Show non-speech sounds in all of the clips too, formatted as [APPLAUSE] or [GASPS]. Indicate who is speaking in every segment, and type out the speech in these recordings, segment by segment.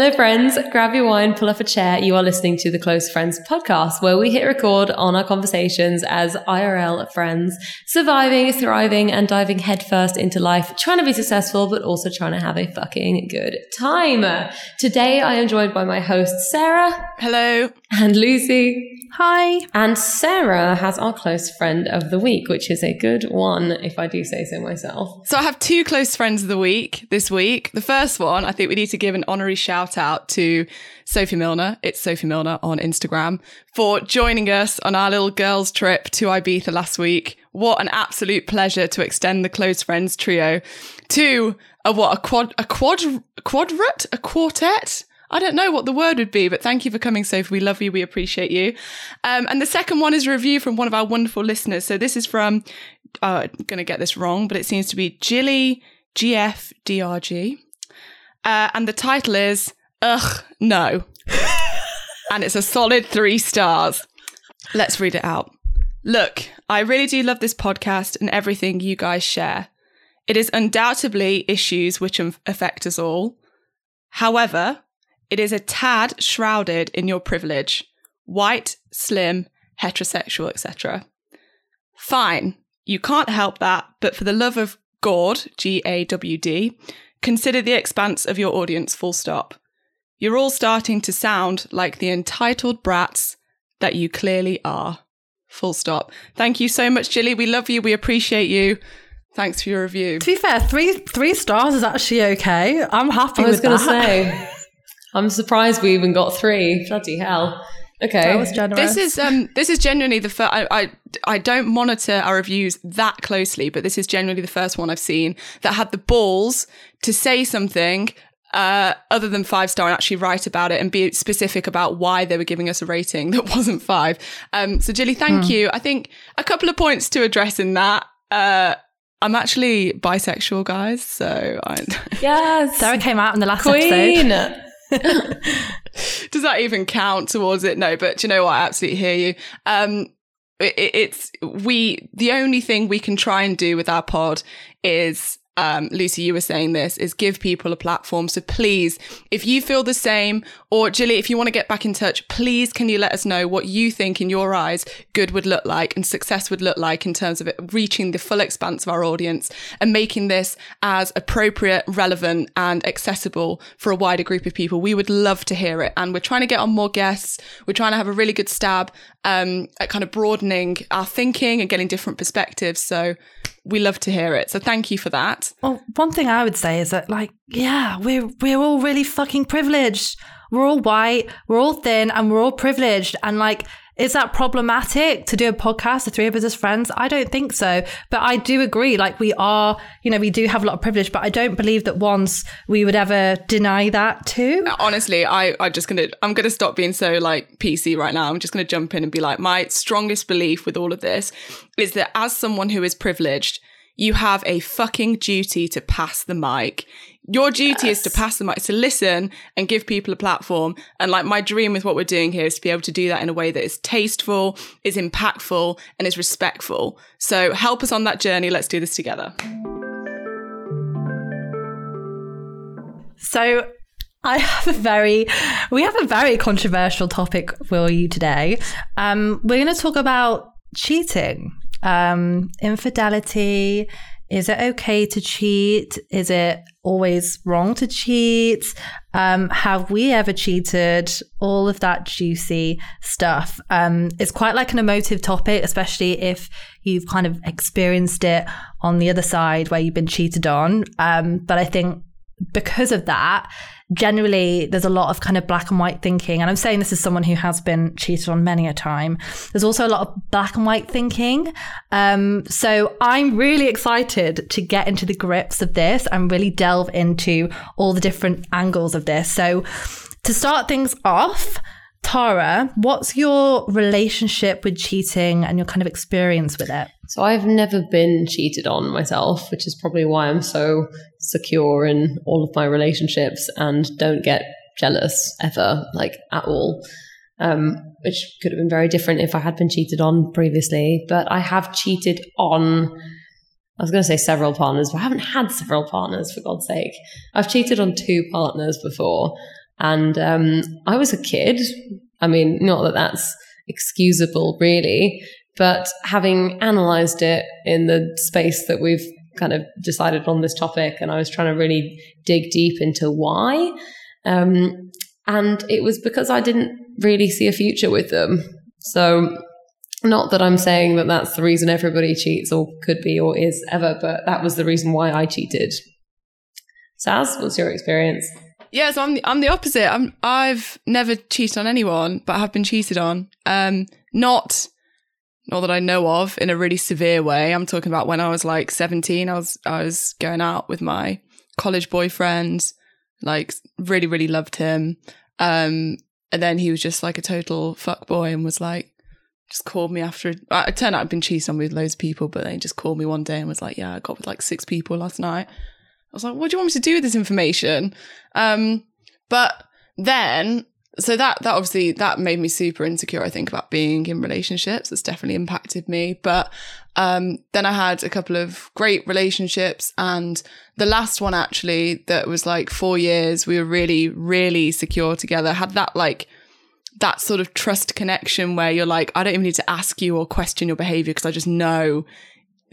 Speaker 1: Hello, friends. Grab your wine, pull up a chair. You are listening to the Close Friends podcast, where we hit record on our conversations as IRL friends, surviving, thriving, and diving headfirst into life, trying to be successful, but also trying to have a fucking good time. Today, I am joined by my hosts, Sarah.
Speaker 2: Hello.
Speaker 1: And Lucy.
Speaker 3: Hi.
Speaker 1: And Sarah has our close friend of the week, which is a good one, if I do say so myself.
Speaker 2: So I have two close friends of the week this week. The first one, I think we need to give an honorary shout out to Sophie Milner. It's Sophie Milner on Instagram for joining us on our little girls trip to Ibiza last week. What an absolute pleasure to extend the close friends trio to a what a quad a quad quadrat a quartet I don't know what the word would be, but thank you for coming, Sophie. We love you. We appreciate you. Um, and the second one is a review from one of our wonderful listeners. So this is from, uh, I'm going to get this wrong, but it seems to be Jilly GFDRG. Uh, and the title is, Ugh, No. and it's a solid three stars. Let's read it out. Look, I really do love this podcast and everything you guys share. It is undoubtedly issues which affect us all. However, it is a tad shrouded in your privilege. White, slim, heterosexual, etc. Fine, you can't help that, but for the love of God, G A W D, consider the expanse of your audience, full stop. You're all starting to sound like the entitled brats that you clearly are. Full stop. Thank you so much, Jilly. We love you. We appreciate you. Thanks for your review.
Speaker 3: To be fair, three three stars is actually okay. I'm happy.
Speaker 1: I was
Speaker 3: going
Speaker 1: to say. [LAUGHS] I'm surprised we even got three. Bloody hell. Okay,
Speaker 3: that was generous.
Speaker 2: This is um this is genuinely the first. I, I I don't monitor our reviews that closely, but this is generally the first one I've seen that had the balls to say something uh, other than five star and actually write about it and be specific about why they were giving us a rating [LAUGHS] that wasn't five. Um, so Jilly, thank mm. you. I think a couple of points to address in that. Uh, I'm actually bisexual, guys. So I [LAUGHS]
Speaker 1: yes,
Speaker 3: Sarah came out in the last
Speaker 1: Queen.
Speaker 3: episode. [LAUGHS]
Speaker 2: Does that even count towards it? No, but you know what? I absolutely hear you. Um, it, it's we. The only thing we can try and do with our pod is um, Lucy, you were saying this, is give people a platform. So please, if you feel the same, or Jilly, if you want to get back in touch, please can you let us know what you think in your eyes good would look like and success would look like in terms of it reaching the full expanse of our audience and making this as appropriate, relevant, and accessible for a wider group of people. We would love to hear it. And we're trying to get on more guests. We're trying to have a really good stab um, at kind of broadening our thinking and getting different perspectives. So we love to hear it. So thank you for that.
Speaker 3: Well, one thing I would say is that, like, yeah, we're we're all really fucking privileged. We're all white, we're all thin, and we're all privileged. And like, is that problematic to do a podcast, the three of us as friends? I don't think so. But I do agree. Like we are, you know, we do have a lot of privilege, but I don't believe that once we would ever deny that too.
Speaker 2: Honestly, I, I'm just gonna I'm gonna stop being so like PC right now. I'm just gonna jump in and be like, my strongest belief with all of this is that as someone who is privileged, you have a fucking duty to pass the mic. Your duty yes. is to pass the mic, to listen and give people a platform. And like my dream with what we're doing here is to be able to do that in a way that is tasteful, is impactful, and is respectful. So help us on that journey. Let's do this together.
Speaker 3: So I have a very, we have a very controversial topic for you today. Um, we're going to talk about cheating um, infidelity. Is it okay to cheat? Is it always wrong to cheat? Um, have we ever cheated? All of that juicy stuff. Um, it's quite like an emotive topic, especially if you've kind of experienced it on the other side where you've been cheated on. Um, but I think because of that, generally there's a lot of kind of black and white thinking. And I'm saying this as someone who has been cheated on many a time. There's also a lot of black and white thinking. Um, so I'm really excited to get into the grips of this and really delve into all the different angles of this. So to start things off, Tara, what's your relationship with cheating and your kind of experience with it?
Speaker 1: So I've never been cheated on myself, which is probably why I'm so secure in all of my relationships and don't get jealous ever, like at all. Um, which could have been very different if I had been cheated on previously. But I have cheated on, I was going to say several partners, but I haven't had several partners for God's sake. I've cheated on two partners before. And um, I was a kid. I mean, not that that's excusable, really, but having analyzed it in the space that we've kind of decided on this topic, and I was trying to really dig deep into why. Um, and it was because I didn't really see a future with them. So, not that I'm saying that that's the reason everybody cheats or could be or is ever, but that was the reason why I cheated. Saz, what's your experience?
Speaker 2: Yeah, so I'm the, I'm the opposite. I'm I've never cheated on anyone, but I have been cheated on. Um, not not that I know of in a really severe way. I'm talking about when I was like 17. I was I was going out with my college boyfriend, like really really loved him. Um, and then he was just like a total fuck boy and was like just called me after I turned out I'd been cheated on with loads of people, but then he just called me one day and was like, "Yeah, I got with like six people last night." I was like, what do you want me to do with this information? Um, but then, so that, that obviously, that made me super insecure, I think, about being in relationships. It's definitely impacted me. But, um, then I had a couple of great relationships and the last one actually that was like four years, we were really, really secure together, had that like, that sort of trust connection where you're like, I don't even need to ask you or question your behavior because I just know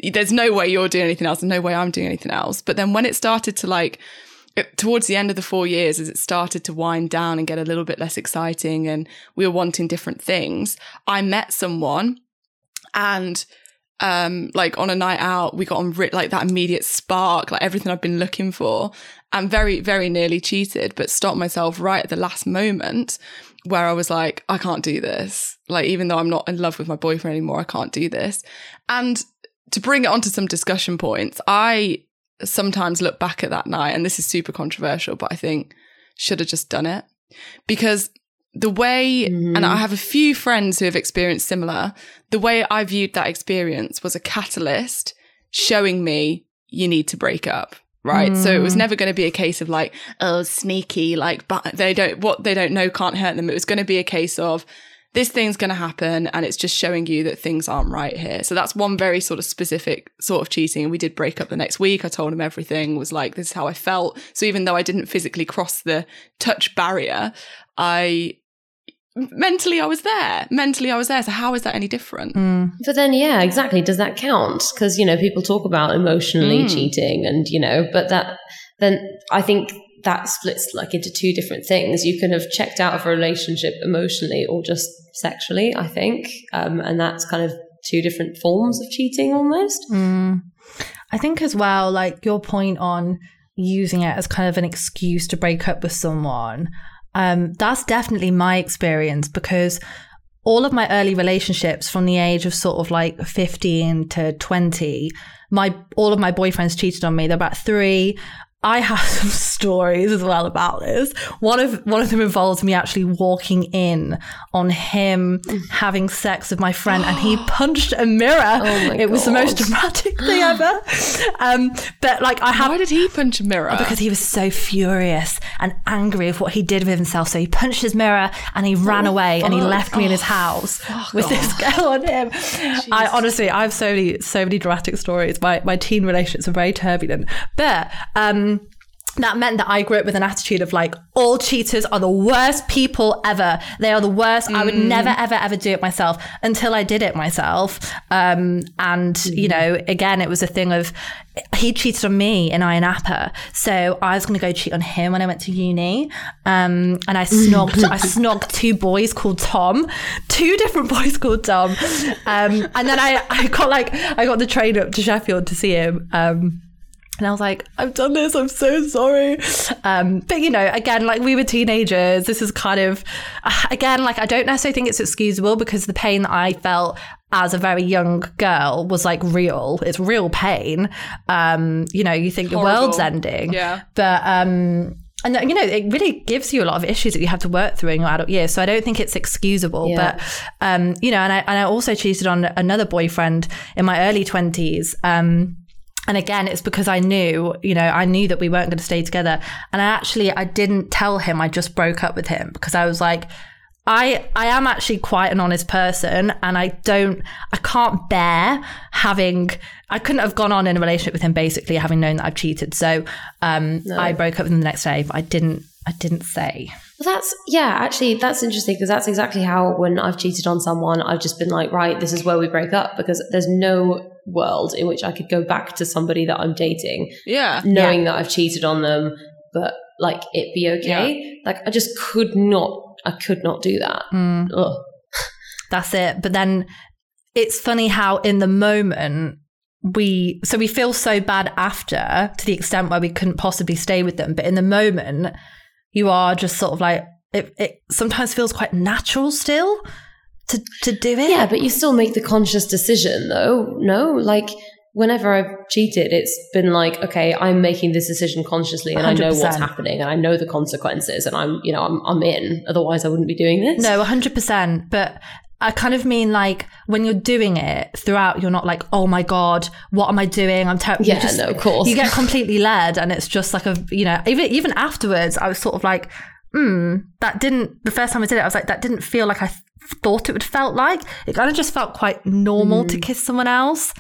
Speaker 2: there's no way you're doing anything else and no way I'm doing anything else. But then when it started to like, it, towards the end of the four years, as it started to wind down and get a little bit less exciting and we were wanting different things, I met someone and um like on a night out we got on like that immediate spark like everything i've been looking for and very very nearly cheated but stopped myself right at the last moment where i was like i can't do this like even though i'm not in love with my boyfriend anymore i can't do this and to bring it onto some discussion points, I sometimes look back at that night, and this is super controversial, but I think should have just done it because the way, mm-hmm. and I have a few friends who have experienced similar, the way I viewed that experience was a catalyst showing me you need to break up. Right. Mm. So it was mm. never going to be a case of like, oh, sneaky, like, but they don't, what they don't know can't hurt them. It was going to be a case of, this thing's going to happen and it's just showing you that things aren't right here. So that's one very sort of specific sort of cheating. And we did break up the next week. I told him everything was like, this is how I felt. So even though I didn't physically cross the touch barrier, I mentally I was there. Mentally I was there. So how is that any different?
Speaker 1: Mm. But then, yeah, exactly. Does that count? Because, you know, people talk about emotionally mm. cheating and, you know, but that, then I think that splits like into two different things. You can have checked out of a relationship emotionally or just sexually, I think. Um, and that's kind of two different forms of cheating almost.
Speaker 3: Mm. I think as well, like your point on using it as kind of an excuse to break up with someone. Um, that's definitely my experience because all of my early relationships from the age of sort of like 15 to 20 my all of my boyfriends cheated on me they're about three I have [LAUGHS] some stories as well about this. One of one of them involves me actually walking in on him having sex with my friend, and he [GASPS] punched a mirror. Oh it God. was the most dramatic thing ever. [GASPS] Um, but like, I have.
Speaker 2: Why did he punch a mirror?
Speaker 3: Because he was so furious and angry of what he did with himself. So he punched his mirror and he ran oh, away and he left me in his house oh, with this girl on him. Jesus. I honestly, I have so many so many dramatic stories. My my teen relationships are very turbulent, but. um that meant that I grew up with an attitude of like, all cheaters are the worst people ever. They are the worst. Mm. I would mm. never, ever, ever do it myself until I did it myself. Um, and, mm. you know, again, it was a thing of he cheated on me in Napa. So I was going to go cheat on him when I went to uni. Um, and I snogged, I [LAUGHS] snogged two boys called Tom, two different [LAUGHS] boys called Tom. Um, and then I, I got like, I got the train up to Sheffield to see him. And I was like, I've done this. I'm so sorry. Um, but you know, again, like we were teenagers. This is kind of, uh, again, like I don't necessarily think it's excusable because the pain that I felt as a very young girl was like real. It's real pain. Um, you know, you think Horrible. your world's ending.
Speaker 2: Yeah.
Speaker 3: But um, and you know it really gives you a lot of issues that you have to work through in your adult years so i don't think it's excusable yeah. but um, you know and I, and I also cheated on another boyfriend in my early 20s um, and again it's because i knew you know i knew that we weren't going to stay together and i actually i didn't tell him i just broke up with him because i was like I I am actually quite an honest person and I don't I can't bear having I couldn't have gone on in a relationship with him basically having known that I've cheated. So um I broke up with him the next day, but I didn't I didn't say.
Speaker 1: Well, that's yeah. Actually, that's interesting because that's exactly how when I've cheated on someone, I've just been like, right, this is where we break up because there's no world in which I could go back to somebody that I'm dating,
Speaker 2: Yeah.
Speaker 1: knowing that I've cheated on them, but like it be okay. Like I just could not. I could not do that.
Speaker 3: Mm. That's it. But then it's funny how in the moment we so we feel so bad after to the extent where we couldn't possibly stay with them. But in the moment, you are just sort of like it, it sometimes feels quite natural still to to do it.
Speaker 1: Yeah, but you still make the conscious decision, though. No, like whenever I've cheated, it's been like, okay, I'm making this decision consciously, and I know what's happening, and I know the consequences, and I'm, you know, I'm, I'm in. Otherwise, I wouldn't be doing this.
Speaker 3: No, 100%. But I kind of mean like when you're doing it throughout, you're not like, oh my God, what am I doing? I'm terrible.
Speaker 1: Yeah, no, of course.
Speaker 3: You get completely led and it's just like a, you know, even, even afterwards, I was sort of like, hmm, that didn't, the first time I did it, I was like, that didn't feel like I th- thought it would felt like. It kind of just felt quite normal
Speaker 1: Mm.
Speaker 3: to kiss someone else.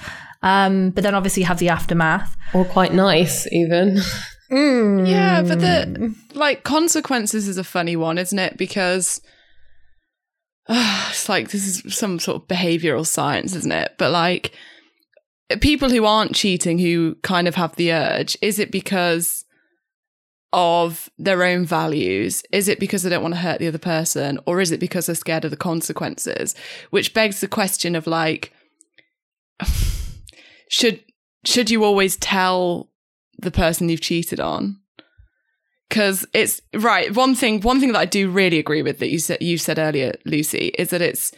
Speaker 3: Um, but then obviously you have the aftermath.
Speaker 1: or quite nice, even.
Speaker 2: Yeah, but the like consequences is a funny one, isn't it? Because uh, [SIGHS] it's like this is some sort of behavioral science, isn't it? But like people who aren't cheating who kind of have the urge, is it because of their own values? Is it because they don't want to hurt the other person? Or is it because they're scared of the consequences? Which begs the question of like [SIGHS] should should you always tell the person you've cheated on? Because it's right. One thing, one thing that I do really agree with that you said you said earlier, Lucy, is that it's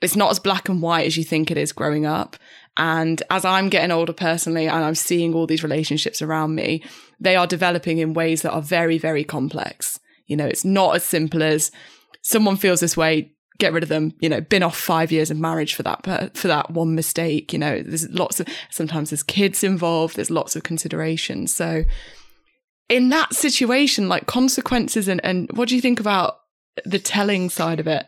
Speaker 2: it's not as black and white as you think it is growing up. And as I'm getting older personally, and I'm seeing all these relationships around me, they are developing in ways that are very, very complex. You know, it's not as simple as someone feels this way, get rid of them. You know, been off five years of marriage for that for that one mistake. You know, there's lots of sometimes there's kids involved. There's lots of considerations. So in that situation, like consequences and and what do you think about the telling side of it?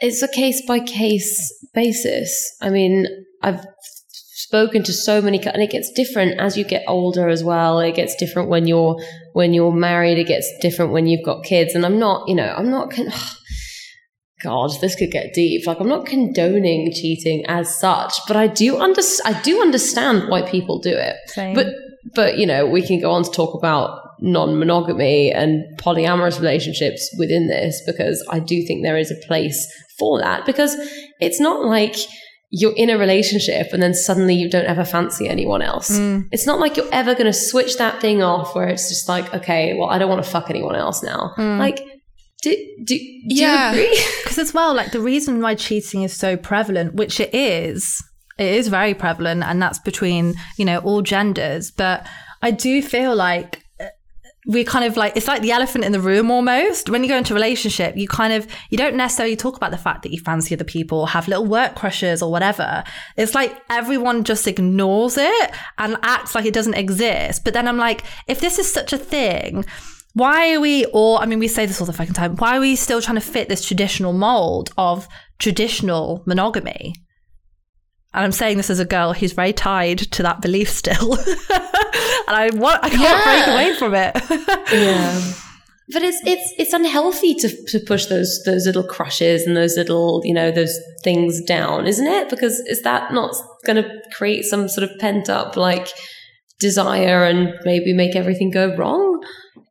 Speaker 1: It's a case by case basis. I mean, I've spoken to so many, and it gets different as you get older as well. It gets different when you're when you're married. It gets different when you've got kids. And I'm not, you know, I'm not. Con- [SIGHS] God, this could get deep. Like, I'm not condoning cheating as such, but I do under- I do understand why people do it.
Speaker 3: Same.
Speaker 1: But but you know, we can go on to talk about non-monogamy and polyamorous relationships within this because I do think there is a place for that because it's not like you're in a relationship and then suddenly you don't ever fancy anyone else. Mm. It's not like you're ever going to switch that thing off where it's just like, okay, well, I don't want to fuck anyone else now. Mm. Like, do, do, do
Speaker 2: Yeah.
Speaker 1: you agree? [LAUGHS]
Speaker 3: Because as well, like the reason why cheating is so prevalent, which it is, it is very prevalent, and that's between you know all genders. But I do feel like uh, we kind of like it's like the elephant in the room almost. When you go into a relationship, you kind of you don't necessarily talk about the fact that you fancy other people, have little work crushes or whatever. It's like everyone just ignores it and acts like it doesn't exist. But then I'm like, if this is such a thing why are we all i mean we say this all the fucking time why are we still trying to fit this traditional mold of traditional monogamy and i'm saying this as a girl who's very tied to that belief still. [LAUGHS] And i want i can't break away from it. [LAUGHS]
Speaker 1: Yeah. But it's it's it's unhealthy to to push those those little crushes and those little you know those things down isn't it? Because is that not going to create some sort of pent up like desire and maybe make everything go wrong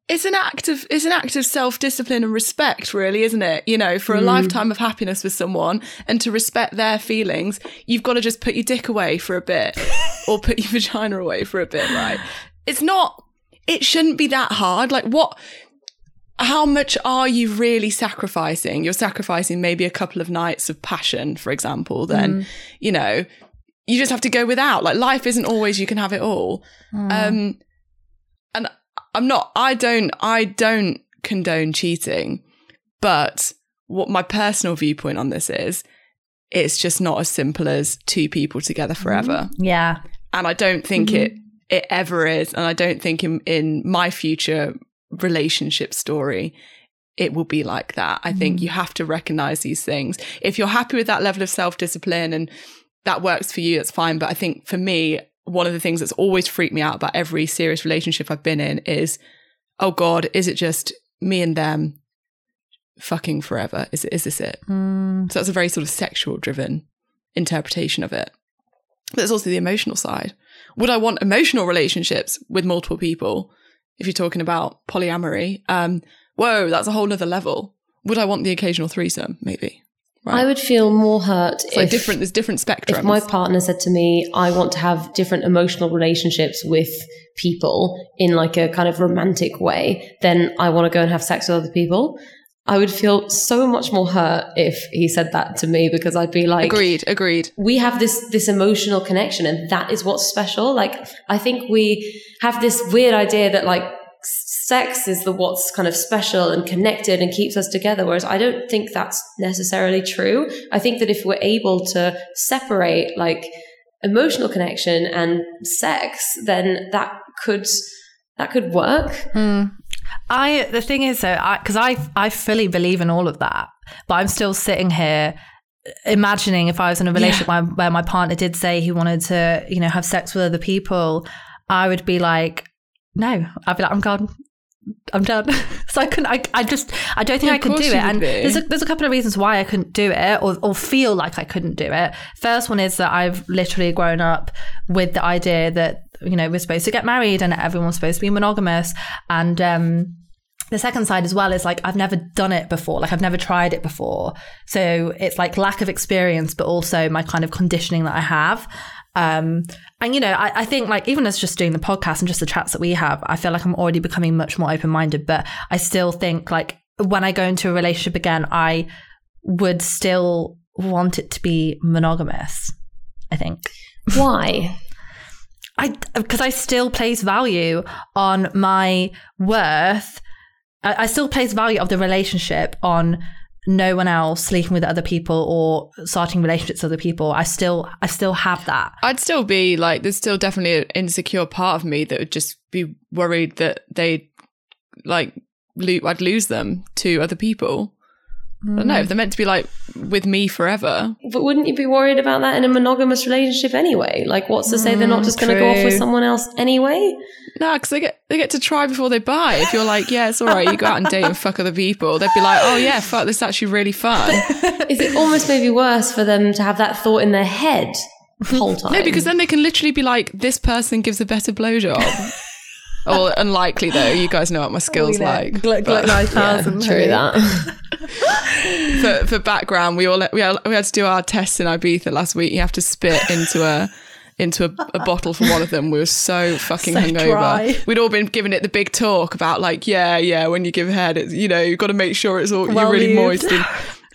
Speaker 2: it's an act of it's an act of self-discipline and respect really isn't it? You know for a hmm. lifetime of happiness with someone and to respect their feelings you've got to just put your dick away for a bit [LAUGHS] or put your vagina away for a bit right? It's not it shouldn't be that hard. Like what how much are you really sacrificing? You're sacrificing maybe a couple of nights of passion for example then hmm. you know you just have to go without. Like life isn't always you can have it all. Hmm. Um and I'm not I don't I don't condone cheating, but what my personal viewpoint on this is it's just not as simple as two people together mm-hmm. forever.
Speaker 3: yeah
Speaker 2: And I don't think it mm-hmm. it ever is and I don't think in in my future relationship story it will be like that. I think mm-hmm. you have to recognize these things. If you're happy with that level of self discipline and that works for you, that's fine. But I think for me, one of the things that's always freaked me out about every serious relationship I've been in is, oh God, is it just me and them fucking forever? Is it, is this it?
Speaker 3: Mm.
Speaker 2: So that's a very sort of sexual driven interpretation of it. But there's also the emotional side. Would I want emotional relationships with multiple people? If you're talking about polyamory, um, whoa, that's a whole other level. Would I want the occasional threesome? Maybe. Right.
Speaker 1: I would feel more hurt
Speaker 2: like
Speaker 1: if,
Speaker 2: different. There's different spectrums.
Speaker 1: if my partner said to me, I want to have different emotional relationships with people in like a kind of romantic way, then I want to go and have sex with other people. I would feel so much more hurt if he said that to me because I'd be like,
Speaker 2: agreed. Agreed.
Speaker 1: we have this this emotional connection and that is what's special like i think we have this weird idea that like sex is the what's kind of special and connected and keeps us together whereas i don't think that's necessarily true i think that if we're able to separate like emotional connection and sex then that could that could work
Speaker 3: Mm. I the thing is though, because I, I fully believe in all of that, but I'm still sitting here imagining if I was in a relationship where, where my partner did say he wanted to, you know, have sex with other people, I would be like, no, I'd be like, I'm gone. I'm done. [LAUGHS] so I couldn't. I, I just. I don't think
Speaker 2: Yeah,
Speaker 3: I could do it. And
Speaker 2: be.
Speaker 3: there's a, there's a couple of reasons why I couldn't do it, or or feel like I couldn't do it. First one is that I've literally grown up with the idea that you know we're supposed to get married and everyone's supposed to be monogamous, and um, the second side as well is like I've never done it before, like I've never tried it before. So it's like lack of experience, but also my kind of conditioning that I have. Um, and you know, I, I think like even as just doing the podcast and just the chats that we have, I feel like I'm already becoming much more open minded. But I still think like when I go into a relationship again, I would still want it to be monogamous. I think.
Speaker 1: why [LAUGHS]
Speaker 3: I because I still place value on my worth. I, I still place value of the relationship on no one else sleeping with other people or starting relationships with other people. I still I still have that.
Speaker 2: I'd still be like, there's still definitely an insecure part of me that would just be worried that they'd like, lo- I'd lose them to other people. I don't know they're meant to be like with me forever.
Speaker 1: But wouldn't you be worried about that in a monogamous relationship anyway? Like, what's to say they're not mm, just going to go off with someone else anyway?
Speaker 2: No, because they get they get to try before they buy. If you're like, yeah, it's all right, you go out and date and fuck other people, they'd be like, oh yeah, fuck, this is actually really fun. [LAUGHS]
Speaker 1: Is it almost maybe worse for them to have that thought in their head the whole time? [LAUGHS]
Speaker 2: No, because then they can literally be like, this person gives a better blowjob. Oh, unlikely though. You guys know what my [LAUGHS] skills like.
Speaker 3: Gluck,
Speaker 2: But-
Speaker 3: gluck, nine thousand.
Speaker 1: true that. [LAUGHS]
Speaker 2: for, for background, we all we had, we had to do our tests in Ibiza last week. You have to spit into a into a, a bottle for one of them. We were so fucking
Speaker 3: So
Speaker 2: hungover.
Speaker 3: dry.
Speaker 2: We'd all been giving it the big talk about like, yeah, yeah, when you give head, it's you know you've got to make sure it's all
Speaker 3: Well
Speaker 2: you're really
Speaker 3: used.
Speaker 2: moist. And,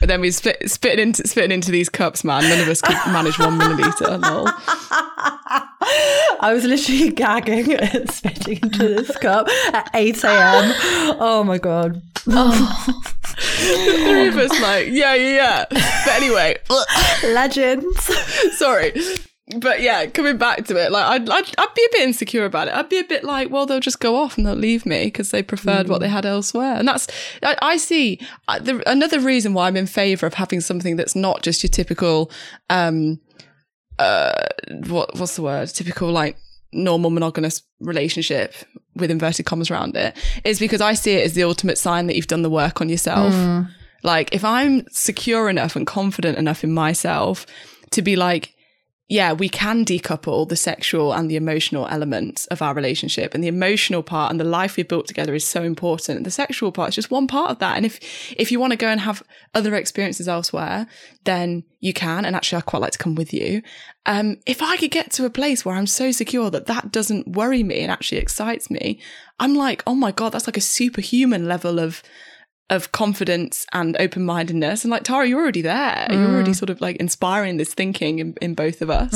Speaker 2: and then we spit spitting into spitting into these cups, man. None of us could manage one milliliter. Lol. [LAUGHS]
Speaker 3: I was literally gagging [LAUGHS] and spitting into this cup at 8 a.m. Oh my god.
Speaker 2: The [LAUGHS] Three of us like, yeah, yeah, yeah. But anyway,
Speaker 3: Legends.
Speaker 2: sorry. But yeah, coming back to it, like I'd, I'd, I'd be a bit insecure about it. I'd be a bit like, well, they'll just go off and they'll leave me because they preferred what they had elsewhere. And that's, I, I see I, the, another reason why I'm in favor of having something that's not just your typical, um, uh, what, what's the word? Typical like normal monogamous relationship with inverted commas around it is because I see it as the ultimate sign that you've done the work on yourself. Like if I'm secure enough and confident enough in myself to be like, yeah, we can decouple the sexual and the emotional elements of our relationship. And the emotional part and the life we've built together is so important. The sexual part is just one part of that. And if, if you want to go and have other experiences elsewhere, then you can. And actually, I quite like to come with you. Um, if I could get to a place where I'm so secure that that doesn't worry me and actually excites me, I'm like, oh my God, that's like a superhuman level of, of confidence and open mindedness. And like Tara, you're already there. You're already sort of like inspiring this thinking in, in both of us.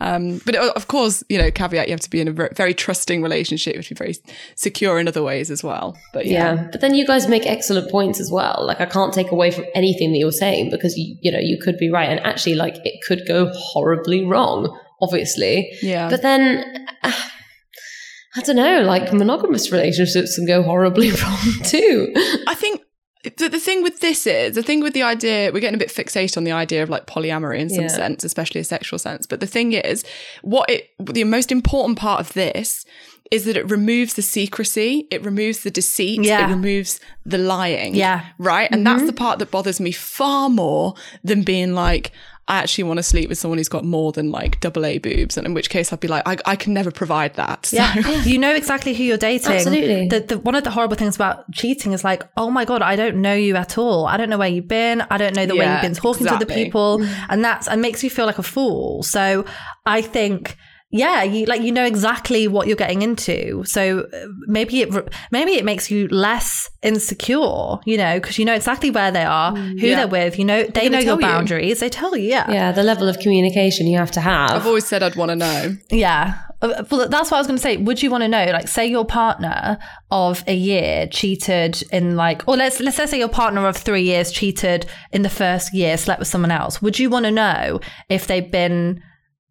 Speaker 2: Um, but it, of course, you know, caveat, you have to be in a very, very trusting relationship, which be very secure in other ways as well. But yeah.
Speaker 1: Yeah. But then you guys make excellent points as well. Like I can't take away from anything that you're saying because you, you know, you could be right. And actually like it could go horribly wrong, obviously.
Speaker 2: Yeah.
Speaker 1: But then uh, [SIGHS] I don't know, like monogamous relationships can go horribly [LAUGHS] wrong too.
Speaker 2: I think the, the thing with this is the thing with the idea we're getting a bit fixated on the idea of like polyamory in some
Speaker 1: Yeah.
Speaker 2: sense especially a sexual sense but the thing is what it the most important part of this is that it removes the secrecy it removes the deceit
Speaker 3: Yeah.
Speaker 2: it removes the lying
Speaker 3: Yeah.
Speaker 2: right and that's mm-hmm. the part that bothers me far more than being like I actually want to sleep with someone who's got more than like double A boobs, and in which case I'd be like, I, I can never provide that. So.
Speaker 3: Yeah, you know exactly who you're dating.
Speaker 1: Absolutely.
Speaker 3: The, the, one of the horrible things about cheating is like, oh my god, I don't know you at all. I don't know where you've been. I don't know the way you've been talking to the people, mm. and that's and makes you feel like a fool. So I think. Yeah, you like you know exactly what you're getting into. So uh, maybe it maybe it makes you less insecure, you know, because you know exactly where they are, who
Speaker 2: Yeah.
Speaker 3: they're with. You know, they
Speaker 2: gonna
Speaker 3: know your
Speaker 2: tell you.
Speaker 3: boundaries. They tell you, yeah.
Speaker 1: Yeah, the level of communication you have to have.
Speaker 2: I've always said I'd want to know.
Speaker 3: Yeah. Uh, Well, that's what I was going to say. Would you want to know, like, say your partner of a year cheated in like, or let's let's say your partner of three years cheated in the first year, slept with someone else. Would you want to know if they've been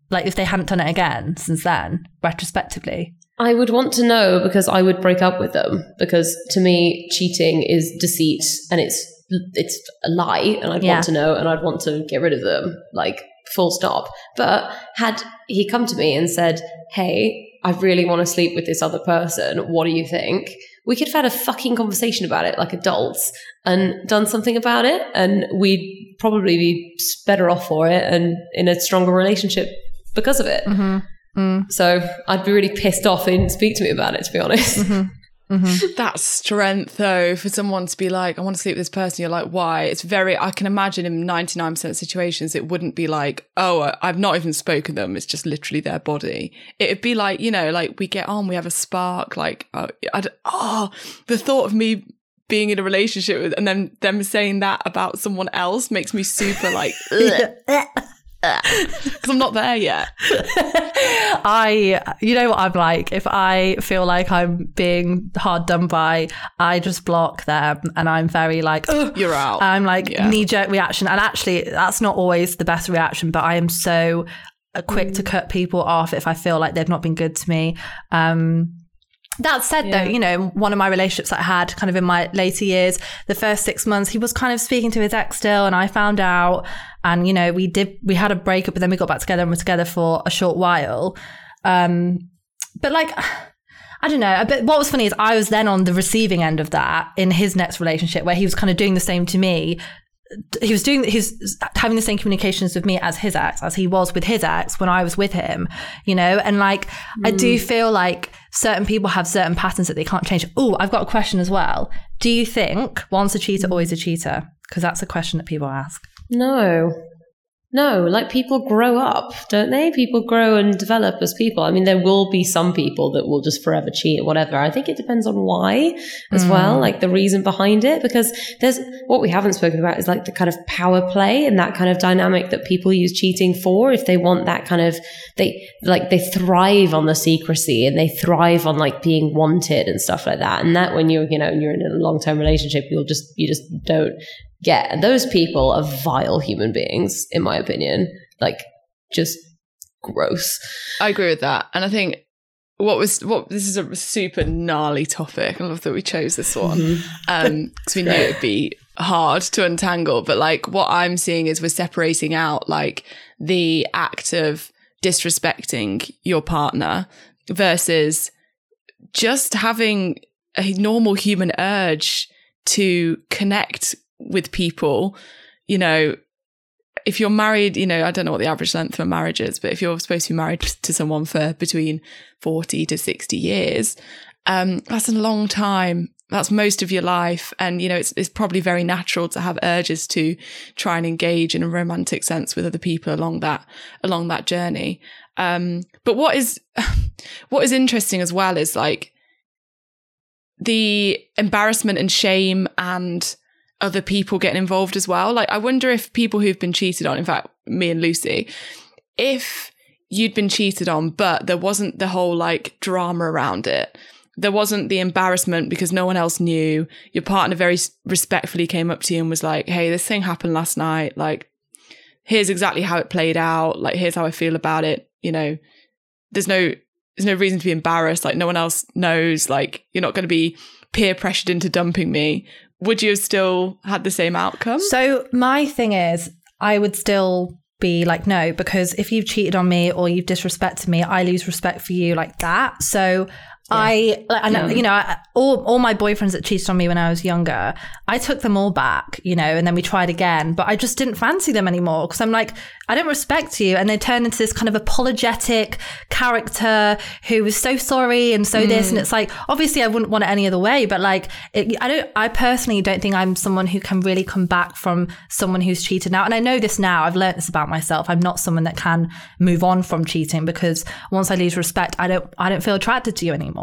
Speaker 3: like if they hadn't done it again since then, retrospectively?
Speaker 1: I would want to know because I would break up with them because to me cheating is deceit and it's it's a lie and I'd
Speaker 3: Yeah.
Speaker 1: want to know and I'd want to get rid of them like full stop. But had he come to me and said, "Hey, I really want to sleep with this other person. What do you think?" We could have had a fucking conversation about it like adults and done something about it and we'd probably be better off for it and in a stronger relationship because of it. Mm-hmm. Mm. So I'd be really pissed off they didn't speak to me about it, to be honest. Mm-hmm. Mm-hmm. [LAUGHS]
Speaker 2: That strength, though, for someone to be like, I want to sleep with this person. You're like, why? It's very, I can imagine in 99% of situations, it wouldn't be like, oh, I- I've not even spoken to them. It's just literally their body. It'd be like, you know, like we get on, we have a spark. Like, uh, I'd, oh, the thought of me being in a relationship with, and then them saying that about someone else makes me super like, [LAUGHS] [LAUGHS] [LAUGHS] because I'm not there yet. [LAUGHS]
Speaker 3: I, you know what I'm like. If I feel like I'm being hard done by, I just block them, and I'm very like, Ugh.
Speaker 2: You're out.
Speaker 3: I'm like
Speaker 2: Yeah.
Speaker 3: knee jerk reaction, and actually, that's not always the best reaction. But I am so quick to cut people off if I feel like they've not been good to me. Um, that said,
Speaker 1: Yeah.
Speaker 3: though, you know, one of my relationships I had kind of in my later years, the first six months, he was kind of speaking to his ex still, and I found out, and you know, we did, we had a breakup, but then we got back together and were together for a short while. Um, but like, [SIGHS] I don't know. But what was funny is I was then on the receiving end of that in his next relationship, where he was kind of doing the same to me. He was doing, he was having the same communications with me as his ex, as he was with his ex when I was with him, you know? And like, I do hmm. feel like certain people have certain patterns that they can't change. Oh, I've got a question as well. Do you think once a cheater, hmm. always a cheater? Because that's a question that people ask.
Speaker 1: No. No, like people grow up, don't they? People grow and develop as people. I mean, there will be some people that will just forever cheat or whatever. I think it depends on why as mm. well, like the reason behind it, because there's what we haven't spoken about is like the kind of power play and that kind of dynamic that people use cheating for. If they want that kind of, they like, they thrive on the secrecy and they thrive on like being wanted and stuff like that. And that when you're, you know, you're in a long term relationship, you'll just, you just don't get. And those people are vile human beings, in my opinion. Like, just gross.
Speaker 2: I agree with that. And I think what was what this is a super gnarly topic. I love that we chose this one. Um [LAUGHS] because we knew it'd be hard to untangle. But like what I'm seeing is we're separating out like the act of disrespecting your partner versus just having a normal human urge to connect with people, you know, if you're married, you know, I don't know what the average length of a marriage is, but if you're supposed to be married [LAUGHS] to someone for between 40 to 60 years, um, that's a long time. That's most of your life. And, you know, it's, it's probably very natural to have urges to try and engage in a romantic sense with other people along that, along that journey. Um, but what is, [LAUGHS] what is interesting as well is like the embarrassment and shame and other people getting involved as well. Like, I wonder if people who've been cheated on, in fact, me and Lucy, if you'd been cheated on, but there wasn't the whole like drama around it. There wasn't the embarrassment because no one else knew. Your partner very respectfully came up to you and was like, Hey, this thing happened last night. Like, here's exactly how it played out. Like, here's how I feel about it. You know, there's no, there's no reason to be embarrassed. Like, no one else knows. Like, you're not going to be peer pressured into dumping me would you have still had the same outcome?
Speaker 3: So my thing is, I would still be like, no, because if you've cheated on me or you've disrespected me, I lose respect for you like that. So I, like, know, you know, I- all, all my boyfriends that cheated on me when I was younger, I took them all back, you know, and then we tried again, but I just didn't fancy them anymore because I'm like, I don't respect you. And they turned into this kind of apologetic character who was so sorry and so this. And mm. it's like, obviously I wouldn't want it any other way, but like, it, I don't, I personally don't think I'm someone who can really come back from someone who's cheated now. And I know this now, I've learned this about myself. I'm not someone that can move on from cheating because once I lose respect, I don't, I don't feel attracted to you anymore.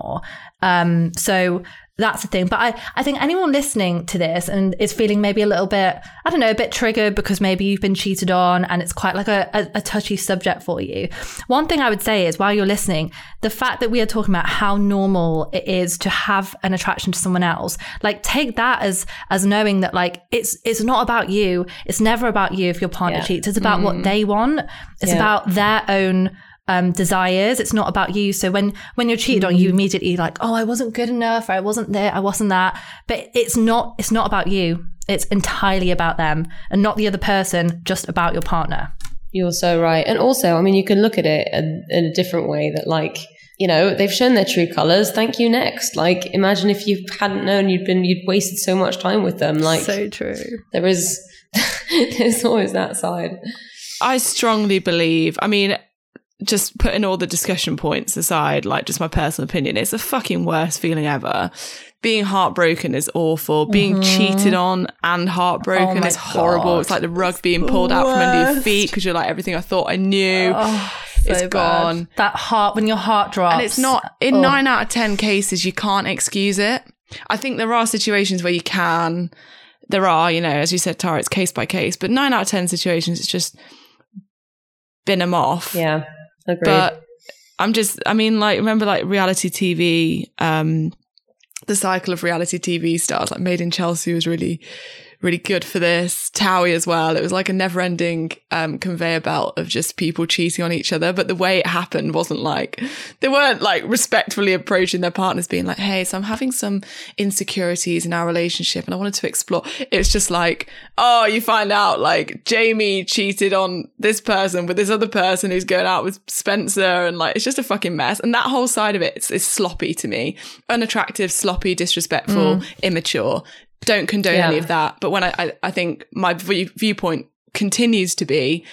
Speaker 3: Um, so that's the thing. But I, I think anyone listening to this and is feeling maybe a little bit, I don't know, a bit triggered because maybe you've been cheated on and it's quite like a, a, a touchy subject for you. One thing I would say is while you're listening, the fact that we are talking about how normal it is to have an attraction to someone else, like take that as as knowing that like it's it's not about you. It's never about you if your partner
Speaker 1: Yeah.
Speaker 3: cheats. It's about what they want. It's
Speaker 1: Yeah.
Speaker 3: about their own um, desires. It's not about you. So when when you're cheated on, you immediately like, oh, I wasn't good enough, or I wasn't there, I wasn't that. But it's not. It's not about you. It's entirely about them, and not the other person. Just about your partner.
Speaker 1: You're so right. And also, I mean, you can look at it in, in a different way that, like, you know, they've shown their true colors. Thank you. Next. Like, imagine if you hadn't known you'd been, you'd wasted so much time with them. Like, so
Speaker 3: true.
Speaker 1: there is, [LAUGHS] there's always that side.
Speaker 2: I strongly believe, I mean, just putting all the discussion points aside, like just my personal opinion, it's the fucking worst feeling ever. Being heartbroken is awful. Being cheated on and heartbroken
Speaker 3: Mm-hmm. Oh
Speaker 2: is horrible.
Speaker 3: God.
Speaker 2: It's like the rug being pulled out from under your feet because you're like, everything I thought I knew.
Speaker 3: Oh,
Speaker 2: It's
Speaker 3: so bad.
Speaker 2: gone.
Speaker 3: That heart when your heart drops,
Speaker 2: And it's not, in
Speaker 3: Oh.
Speaker 2: nine out of 10 cases, you can't excuse it. I think there are situations where you can. There are, you know, as you said, Tara, it's case by case, but nine out of 10 situations, it's just bin them off.
Speaker 1: Yeah. Agreed.
Speaker 2: But I'm just, I mean, like, remember like reality TV, um, the cycle of reality TV stars, like Made in Chelsea was really, really good for this. Towie as well. It was like a never ending, um, conveyor belt of just people cheating on each other. But the way it happened wasn't like, they weren't like respectfully approaching their partners being like, Hey, so I'm having some insecurities in our relationship and I wanted to explore. It's just like, oh, you find out like Jamie cheated on this person with this other person who's going out with Spencer and like, it's just a fucking mess. And that whole side of it is, is sloppy to me. Unattractive, sloppy, disrespectful, immature. Don't condone
Speaker 1: Yeah.
Speaker 2: any of that. But when I, I, I think my view- viewpoint continues to be,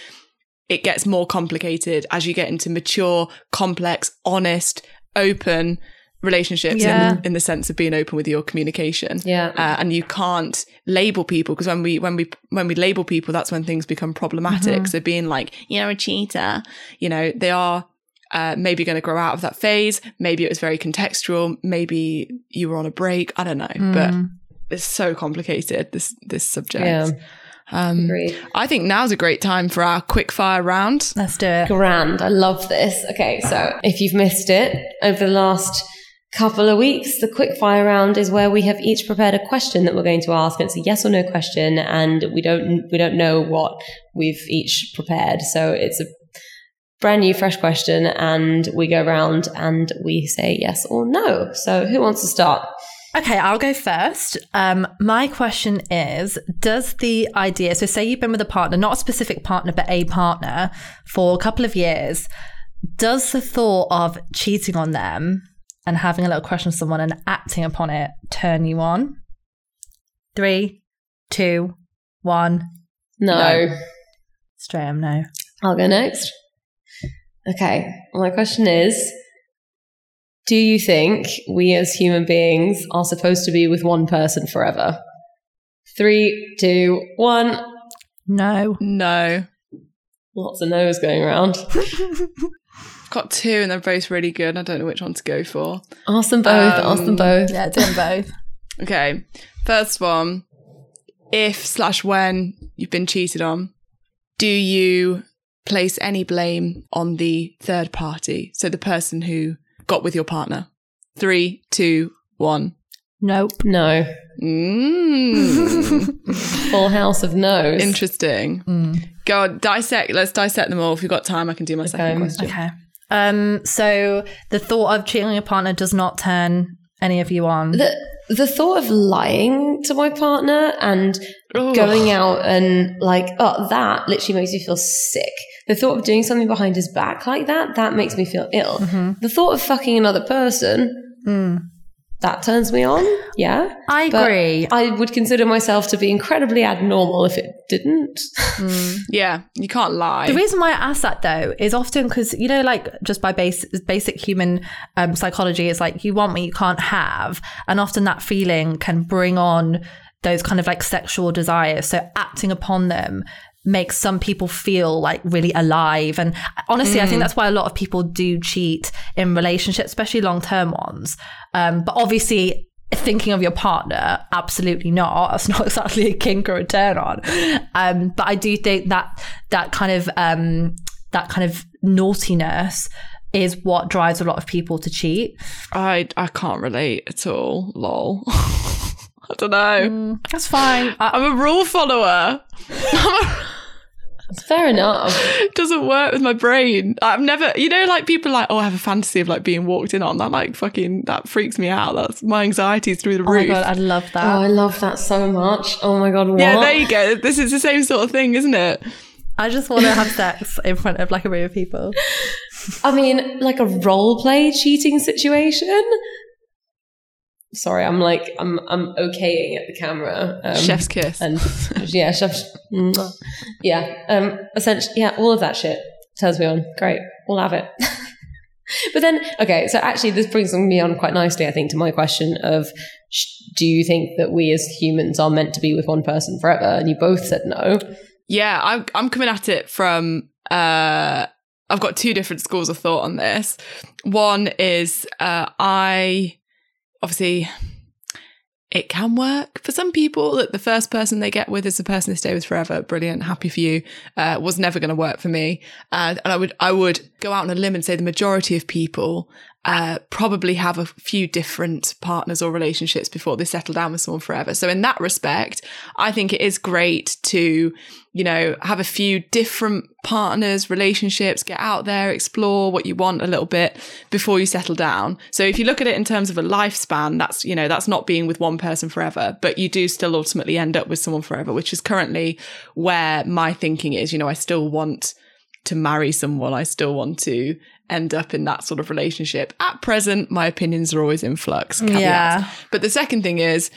Speaker 2: it gets more complicated as you get into mature, complex, honest, open relationships
Speaker 3: Yeah.
Speaker 2: in, in the sense of being open with your communication.
Speaker 1: Yeah.
Speaker 2: Uh, and you can't label people because when we when we when we label people, that's when things become problematic. So being like, you're a cheater, you know, they are uh, maybe going to grow out of that phase. Maybe it was very contextual. Maybe you were on a break. I don't know, but it's so complicated this this subject.
Speaker 1: Yeah.
Speaker 2: Um,
Speaker 1: Agreed.
Speaker 2: I think now's a great time for our quick fire round.
Speaker 3: Let's do it.
Speaker 1: Grand. I love this. Okay, so if you've missed it over the last couple of weeks, the quick fire round is where we have each prepared a question that we're going to ask. It's a yes or no question, and we don't we don't know what we've each prepared. So it's a brand new, fresh question, and we go around and we say yes or no. So who wants to start?
Speaker 3: Okay, I'll go first. Um, my question is Does the idea, so say you've been with a partner, not a specific partner, but a partner for a couple of years, does the thought of cheating on them and having a little crush on someone and acting upon it turn you on? Three, two, one.
Speaker 1: No.
Speaker 3: Straight up, no.
Speaker 1: I'll go next. Okay, my question is Do you think we as human beings are supposed to be with one person forever? Three, two, one.
Speaker 3: No.
Speaker 2: No,
Speaker 1: Lots of no's going around. [LAUGHS]
Speaker 2: got two, and they're both really good. I don't know which one to go for.
Speaker 1: Ask them both, ask them
Speaker 2: Um,
Speaker 1: both.
Speaker 3: Yeah, doing [LAUGHS] both.
Speaker 2: Okay, first one. If slash when you've been cheated on, do you place any blame on the third party? So the person who got with your partner. Three, two, one.
Speaker 3: Nope.
Speaker 1: No.
Speaker 2: Mm. [LAUGHS]
Speaker 1: Full house of no's.
Speaker 2: Interesting.
Speaker 3: Mm.
Speaker 2: Go on, dissect. Let's dissect them all. If you've got time, I can do my second question.
Speaker 3: Okay. Um, so the thought of cheating on your partner does not turn any of you on.
Speaker 1: The- the thought of lying to my partner and
Speaker 2: Ugh.
Speaker 1: going out and like, oh, that literally makes me feel sick. The thought of doing something behind his back like that, that makes me feel ill. Mm-hmm. The thought of fucking another person, hmm. That turns me on. Yeah.
Speaker 3: I
Speaker 1: But
Speaker 3: agree.
Speaker 1: I would consider myself to be incredibly abnormal if it didn't. [LAUGHS]
Speaker 2: Yeah, you can't lie.
Speaker 3: The reason why I ask that though is often because you know, like just by base, basic human um, psychology, it's like you want what you can't have, and often that feeling can bring on those kind of like sexual desires. So acting upon them makes some people feel like really alive. And honestly, I think that's why a lot of people do cheat in relationships, especially long term ones. Um, but obviously. Thinking of your partner, absolutely not. That's not [LAUGHS] exactly a kink or a turn on. Um, but I do think that that kind of um, that kind of naughtiness is what drives a lot of people to cheat.
Speaker 2: I I can't relate at all. Lol. [LAUGHS] I don't know.
Speaker 3: That's fine. I,
Speaker 2: I'm a rule follower. [LAUGHS]
Speaker 1: Fair enough.
Speaker 2: it [LAUGHS] doesn't work with my brain. I've never, you know, like people are like, oh, I have a fantasy of like being walked in on. That like fucking that freaks me out. That's my anxiety is through the
Speaker 3: oh my
Speaker 2: roof.
Speaker 3: god, I love that.
Speaker 1: Oh,
Speaker 3: that.
Speaker 1: I love that so much. Oh my god, what?
Speaker 2: yeah, there you go. This is the same sort of thing, isn't it?
Speaker 3: I just want to have sex in front of like a room of people. [LAUGHS]
Speaker 1: I mean, like a role play cheating situation. Sorry, I'm like I'm I'm okaying at the camera. Um,
Speaker 2: Chef's kiss.
Speaker 1: and yeah, chef. mm, Yeah, um, essentially, yeah, all of that shit turns me on. Great, we'll have it. [LAUGHS] but then, okay, so actually, this brings me on quite nicely, I think, to my question of: Do you think that we as humans are meant to be with one person forever? And you both said no.
Speaker 2: Yeah, I'm I'm coming at it from uh I've got two different schools of thought on this. One is uh I obviously it can work for some people that the first person they get with is the person they stay with forever. Brilliant, happy for you. Uh, was never going to work for me, uh, and I would I would go out on a limb and say the majority of people uh, probably have a few different partners or relationships before they settle down with someone forever. So in that respect, I think it is great to you know have a few different partners, relationships, get out there, explore what you want a little bit before you settle down. So if you look at it in terms of a lifespan, that's you know that's not being with one person forever, but you do still ultimately end up with someone forever, which is currently where my thinking is. You know, I still want to marry someone. I still want to end up in that sort of relationship. At present, my opinions are always in flux.
Speaker 3: Yeah.
Speaker 2: But the second thing is,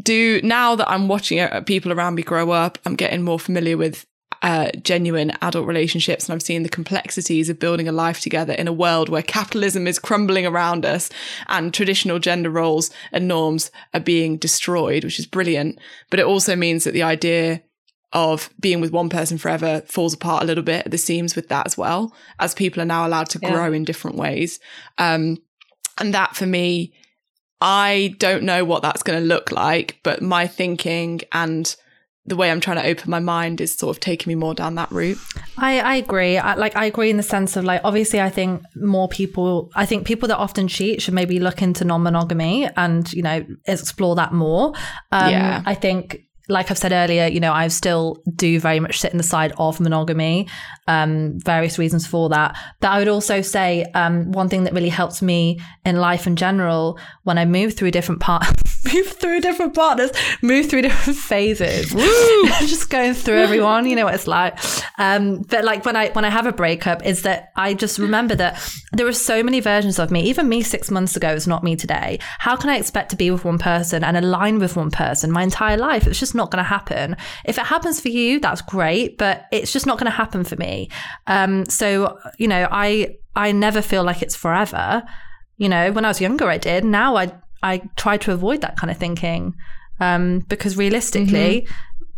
Speaker 2: do now that I'm watching uh, people around me grow up, I'm getting more familiar with uh, genuine adult relationships and I'm seeing the complexities of building a life together in a world where capitalism is crumbling around us and traditional gender roles and norms are being destroyed, which is brilliant. But it also means that the idea of being with one person forever falls apart a little bit at the seams with that as well, as people are now allowed to
Speaker 1: Yeah.
Speaker 2: grow in different ways. Um, and that for me, I don't know what that's going to look like, but my thinking and the way I'm trying to open my mind is sort of taking me more down that route.
Speaker 3: I, I agree. I, like I agree in the sense of like obviously I think more people I think people that often cheat should maybe look into non-monogamy and you know explore that more. Um,
Speaker 2: Yeah.
Speaker 3: I think like I've said earlier, you know, I still do very much sit in the side of monogamy. Um, various reasons for that. But I would also say um, one thing that really helps me in life in general when I move through different part, [LAUGHS] move through different partners, move through different phases. [LAUGHS] just going through everyone, you know what it's like. Um, but like when I when I have a breakup, is that I just remember that there are so many versions of me. Even me six months ago is not me today. How can I expect to be with one person and align with one person my entire life? It's just not going to happen. If it happens for you, that's great, but it's just not going to happen for me. Um, so you know, I I never feel like it's forever. You know, when I was younger, I did. Now I I try to avoid that kind of thinking um, because realistically,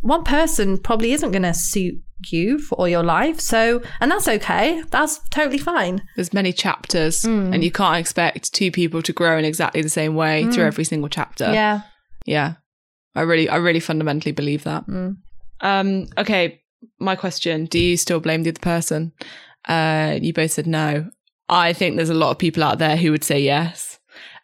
Speaker 3: one person probably isn't going to suit you for all your life. So, and that's okay. That's totally fine.
Speaker 2: There's many chapters, and you can't expect two people to grow in exactly the same way through every single chapter.
Speaker 3: Yeah.
Speaker 2: Yeah. I really, I really fundamentally believe that.
Speaker 3: Mm.
Speaker 2: Um, okay. My question Do you still blame the other person? Uh, you both said no. I think there's a lot of people out there who would say yes.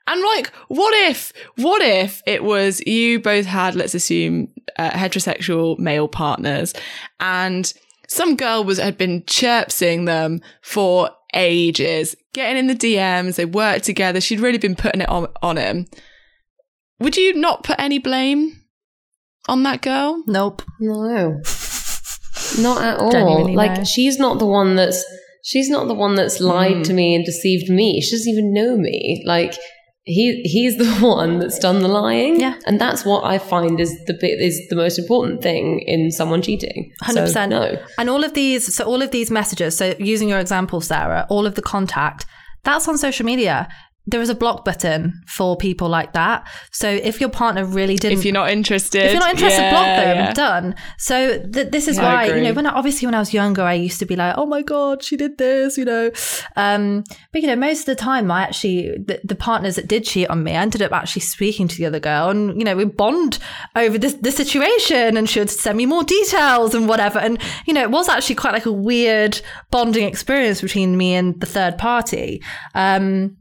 Speaker 2: And like, what if, what if it was you both had, let's assume, uh, heterosexual male partners and some girl was, had been chirpsing them for ages, getting in the DMs, they worked together. She'd really been putting it on, on him. would you not put any blame on that girl?
Speaker 3: Nope.
Speaker 1: No, [LAUGHS] not at all. Like
Speaker 3: no.
Speaker 1: she's not the one that's she's not the one that's lied
Speaker 2: Mm.
Speaker 1: to me and deceived me. She doesn't even know me. Like he he's the [LAUGHS] one that's done the lying.
Speaker 3: Yeah.
Speaker 1: and that's what I find is the bit is the most important thing in someone cheating. So,
Speaker 3: 100%.
Speaker 1: no.
Speaker 3: And all of these, so all of these messages, so using your example, Sarah, all of the contact, that's on social media. There is a block button for people like that. So if your partner really didn't
Speaker 2: If you're not interested,
Speaker 3: if you're not interested,
Speaker 2: yeah,
Speaker 3: block them.
Speaker 2: yeah.
Speaker 3: Done. So th- this is
Speaker 2: I
Speaker 3: why you know when I, obviously when I was younger, I used to be like, oh my god, she did this, you know. Um, but you know, most of the time, I actually the, the partners that did cheat on me, I ended up actually speaking to the other girl, and you know, we bond over this the situation, and she would send me more details and whatever. And you know, it was actually quite like a weird bonding experience between me and the third party. Um,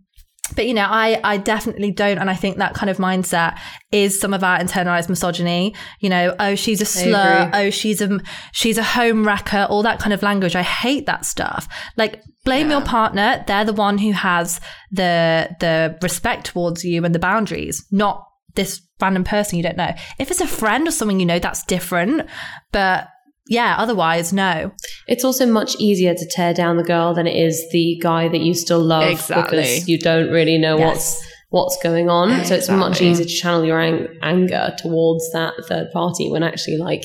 Speaker 3: but you know i i definitely don't and i think that kind of mindset is some of our internalized misogyny. You know oh she's a slur. Oh she's a she's a home wrecker all that kind of language. I hate that stuff. Like blame your partner. They're the one who has the the respect towards you and the boundaries not this random person you don't know. If it's a friend or someone you know that's different. But yeah otherwise no
Speaker 1: It's also much easier to tear down the girl than it is the guy that you still love
Speaker 2: Exactly.
Speaker 1: because you don't really know
Speaker 3: Yes.
Speaker 1: what's what's going on. So it's much easier to channel your ang- anger towards that third party when actually like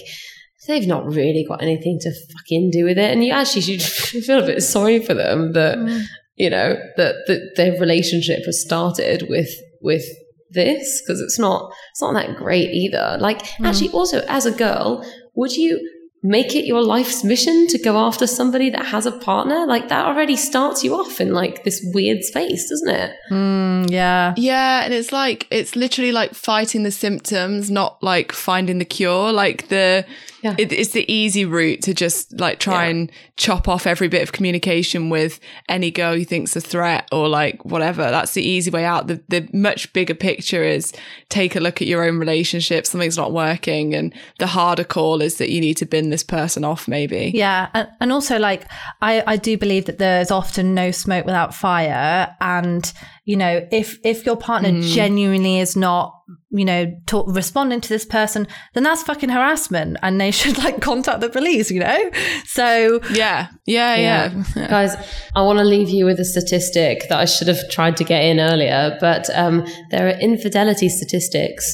Speaker 1: they've not really got anything to fucking do with it, and you actually should [LAUGHS] feel a bit sorry for them that mm. you know that that their relationship has started with with this because it's not it's not that great either. Like mm. actually, also as a girl, would you? Make it your life's mission to go after somebody that has a partner like that already starts you off in like this weird space doesn't it
Speaker 3: Mm, yeah
Speaker 2: Yeah, and it's like it's literally like fighting the symptoms, not like finding the cure. Like the
Speaker 1: Yeah.
Speaker 2: it, it's the easy route to just like try
Speaker 1: Yeah.
Speaker 2: and chop off every bit of communication with any girl you think's a threat or like whatever. That's the easy way out. The the much bigger picture is take a look at your own relationship. Something's not working, and the harder call is that you need to bin this person off. Maybe.
Speaker 3: Yeah, and, and also like I, I do believe that there's often no smoke without fire, and you know if if your partner
Speaker 2: Mm.
Speaker 3: genuinely is not you know talk, responding to this person, then that's fucking harassment, and they [LAUGHS] should like contact the police. You know, so
Speaker 2: Yeah. Yeah. Yeah. yeah. [LAUGHS]
Speaker 1: guys i want to leave you with a statistic that i should have tried to get in earlier but um, there are infidelity statistics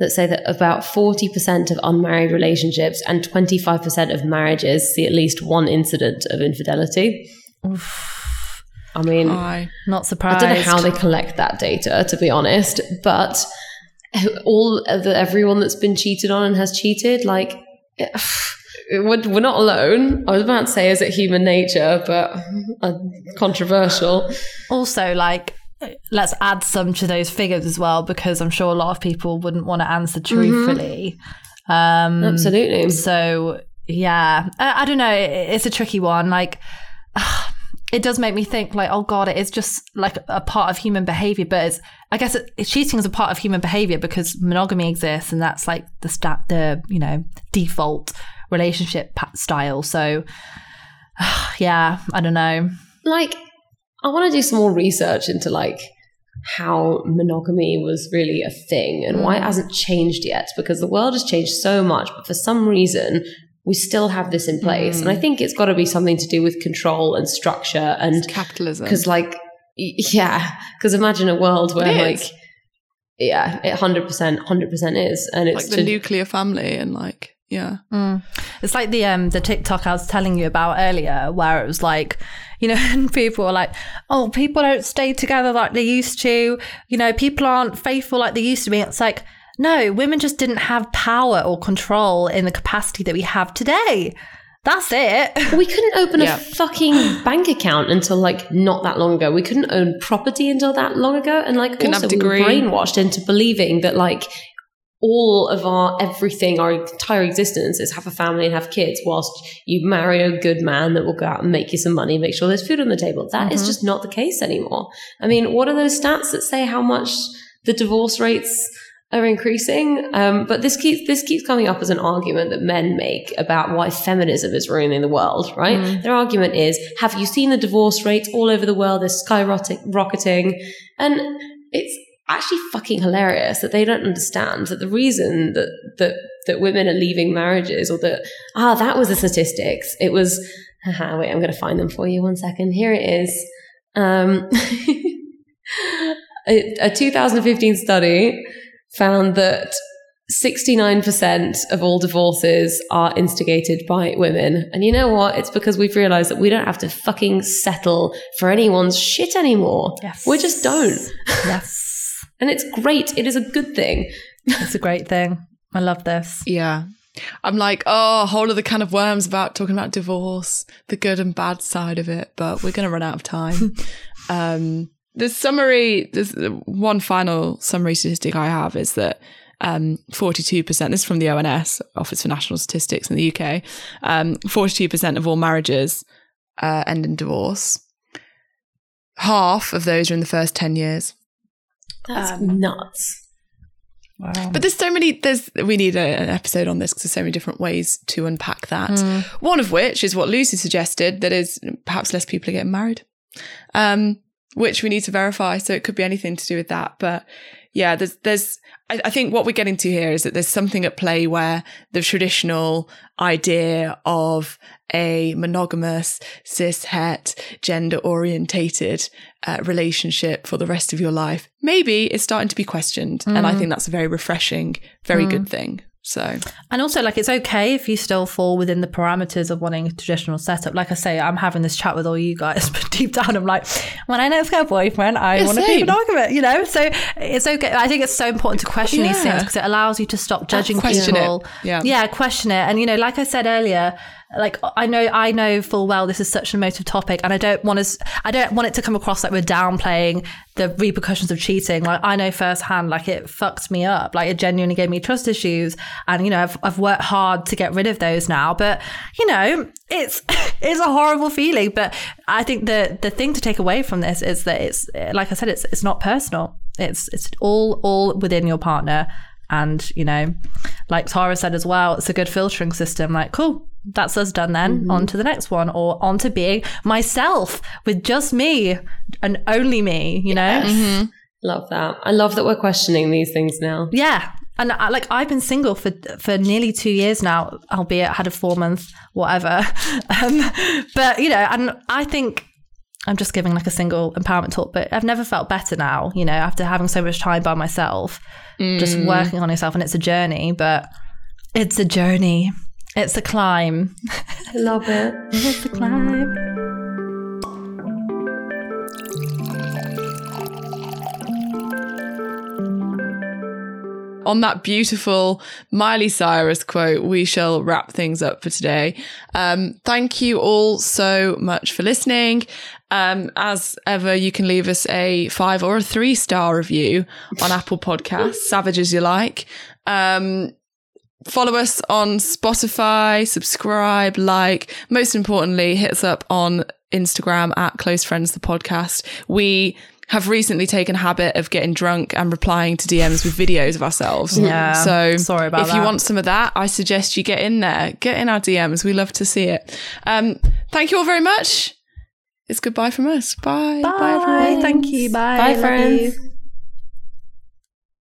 Speaker 1: that say that about 40% of unmarried relationships and 25% of marriages see at least one incident of infidelity i mean
Speaker 2: Aye.
Speaker 3: not surprised.
Speaker 1: I don't know how they collect that data, to be honest, but all the, everyone that's been cheated on and has cheated, like, [SIGHS] we're, we're not alone. I was about to say, is it human nature, but uh, controversial.
Speaker 3: also like let's add some to those figures as well because I'm sure a lot of people wouldn't want to answer truthfully. Um,
Speaker 1: Absolutely.
Speaker 3: So yeah, I, I don't know. It- It's a tricky one. Like, [SIGHS] it does make me think. Like, oh god, it is just like a part of human behavior. But it's, I guess, it, cheating is a part of human behavior because monogamy exists, and that's like the stat, the you know default relationship style. So [SIGHS] yeah, I don't know.
Speaker 1: Like, I want to do some more research into, like, how monogamy was really a thing and why it mm. hasn't changed yet because the world has changed so much but for some reason we still have this in place and i think it's got to be something to do with control and structure and
Speaker 2: Capitalism.
Speaker 1: because like yeah because imagine a world where
Speaker 2: It
Speaker 1: like yeah it 100% 100% is and it's
Speaker 2: like the
Speaker 1: to-
Speaker 2: nuclear family and like yeah.
Speaker 3: It's like the um the TikTok I was telling you about earlier, where it was like, you know, [LAUGHS] and people are like, "Oh, people don't stay together like they used to." You know, people aren't faithful like they used to be. It's like, no, women just didn't have power or control in the capacity that we have today. That's it. [LAUGHS]
Speaker 1: we couldn't open
Speaker 2: Yeah.
Speaker 1: a fucking bank account until like not that long ago. We couldn't own property until that long ago, and like
Speaker 2: Couldn't
Speaker 1: also
Speaker 2: have
Speaker 1: we were brainwashed into believing that like all of our everything, our entire existence is have a family and have kids, whilst you marry a good man that will go out and make you some money, make sure there's food on the table. That is mm-hmm. just not the case anymore. I mean, what are those stats that say how much the divorce rates? Are increasing. Um, but this keeps this keeps coming up as an argument that men make about why feminism is ruining the world. Right? Their argument is: Have you seen the divorce rates all over the world? They're skyrocketing, and it's actually fucking hilarious that they don't understand that the reason that that that women are leaving marriages or that ah that was the statistics it was haha, wait i'm going to find them for you one second here it is um, [LAUGHS] a, a 2015 study found that 69% of all divorces are instigated by women. And you know what? It's because we've realized that we don't have to fucking settle for anyone's shit anymore.
Speaker 3: Yes.
Speaker 1: We just don't.
Speaker 3: Yes. [LAUGHS]
Speaker 1: And it's great. It is a good thing.
Speaker 3: It's a great thing. I love this.
Speaker 2: Yeah. I'm like, oh, a whole other can of worms about talking about divorce, the good and bad side of it, but we're going to run out of time. [LAUGHS] um, the summary, there's one final summary statistic I have is that um, 42%, this is from the ONS, Office for National Statistics in the UK, um, 42% of all marriages uh, end in divorce. Half of those are in the first 10 years.
Speaker 1: That's
Speaker 3: Um,
Speaker 1: nuts.
Speaker 3: Wow.
Speaker 2: But there's so many, there's, we need a, an episode on this because there's so many different ways to unpack that. One of which is what Lucy suggested that is perhaps less people are getting married, um, which we need to verify. So it could be anything to do with that. But yeah, there's, there's, I, I think what we're getting to here is that there's something at play where the traditional idea of a monogamous, cis het, gender orientated uh, relationship for the rest of your life maybe is starting to be questioned. And I think that's a very refreshing, very good thing. So
Speaker 3: And also, like, it's okay if you still fall within the parameters of wanting a traditional setup. Like I say, I'm having this chat with all you guys, [LAUGHS] but deep down, I'm like, when I next get a boyfriend, I
Speaker 2: Yeah,
Speaker 3: want to be monogamous, you know? So it's okay. I think it's so important to question these things because it allows you to stop judging
Speaker 2: Question it.
Speaker 3: people.
Speaker 2: Yeah.
Speaker 3: Yeah, question it. And, you know, like I said earlier, like I know, I know full well this is such an emotive topic, and I don't want to, I don't want it to come across like we're downplaying the repercussions of cheating. Like I know firsthand, like it fucked me up. Like it genuinely gave me trust issues, and you know, I've I've worked hard to get rid of those now. But you know, it's [LAUGHS] it's a horrible feeling. But I think the the thing to take away from this is that it's like I said, it's it's not personal. It's it's all all within your partner. And, you know, like Tara said as well, it's a good filtering system. Like, cool, that's us done then. Mm-hmm. On to the next one, or on to being myself with just me and only me, you know? Mm-hmm.
Speaker 1: Love that. I love that we're questioning these things now.
Speaker 3: Yeah. And I, like I've been single for for nearly two years now, albeit had a four month whatever. [LAUGHS] Um, but you know, and I think I'm just giving like a single empowerment talk, but I've never felt better now. You know, after having so much time by myself, just mm. working on yourself, and it's a journey. But it's a journey. It's a climb.
Speaker 1: I love it.
Speaker 3: It's a climb.
Speaker 2: on that beautiful Miley Cyrus quote, we shall wrap things up for today. Um, thank you all so much for listening. Um, as ever, you can leave us a five or a three star review on Apple Podcasts, savage as you like. Um, follow us on Spotify, subscribe, like. Most importantly, hit us up on Instagram at Close Friends the Podcast. We have recently taken a habit of getting drunk and replying to DMs with videos of ourselves.
Speaker 3: Yeah,
Speaker 2: So
Speaker 3: sorry about
Speaker 2: if you want some of that, I suggest you get in there, get in our DMs. We love to see it. Um, thank you all very much. It's goodbye from us. Bye.
Speaker 3: Bye.
Speaker 2: everyone.
Speaker 3: Thank you. Bye.
Speaker 1: Bye,
Speaker 3: Love
Speaker 1: friends.
Speaker 3: you.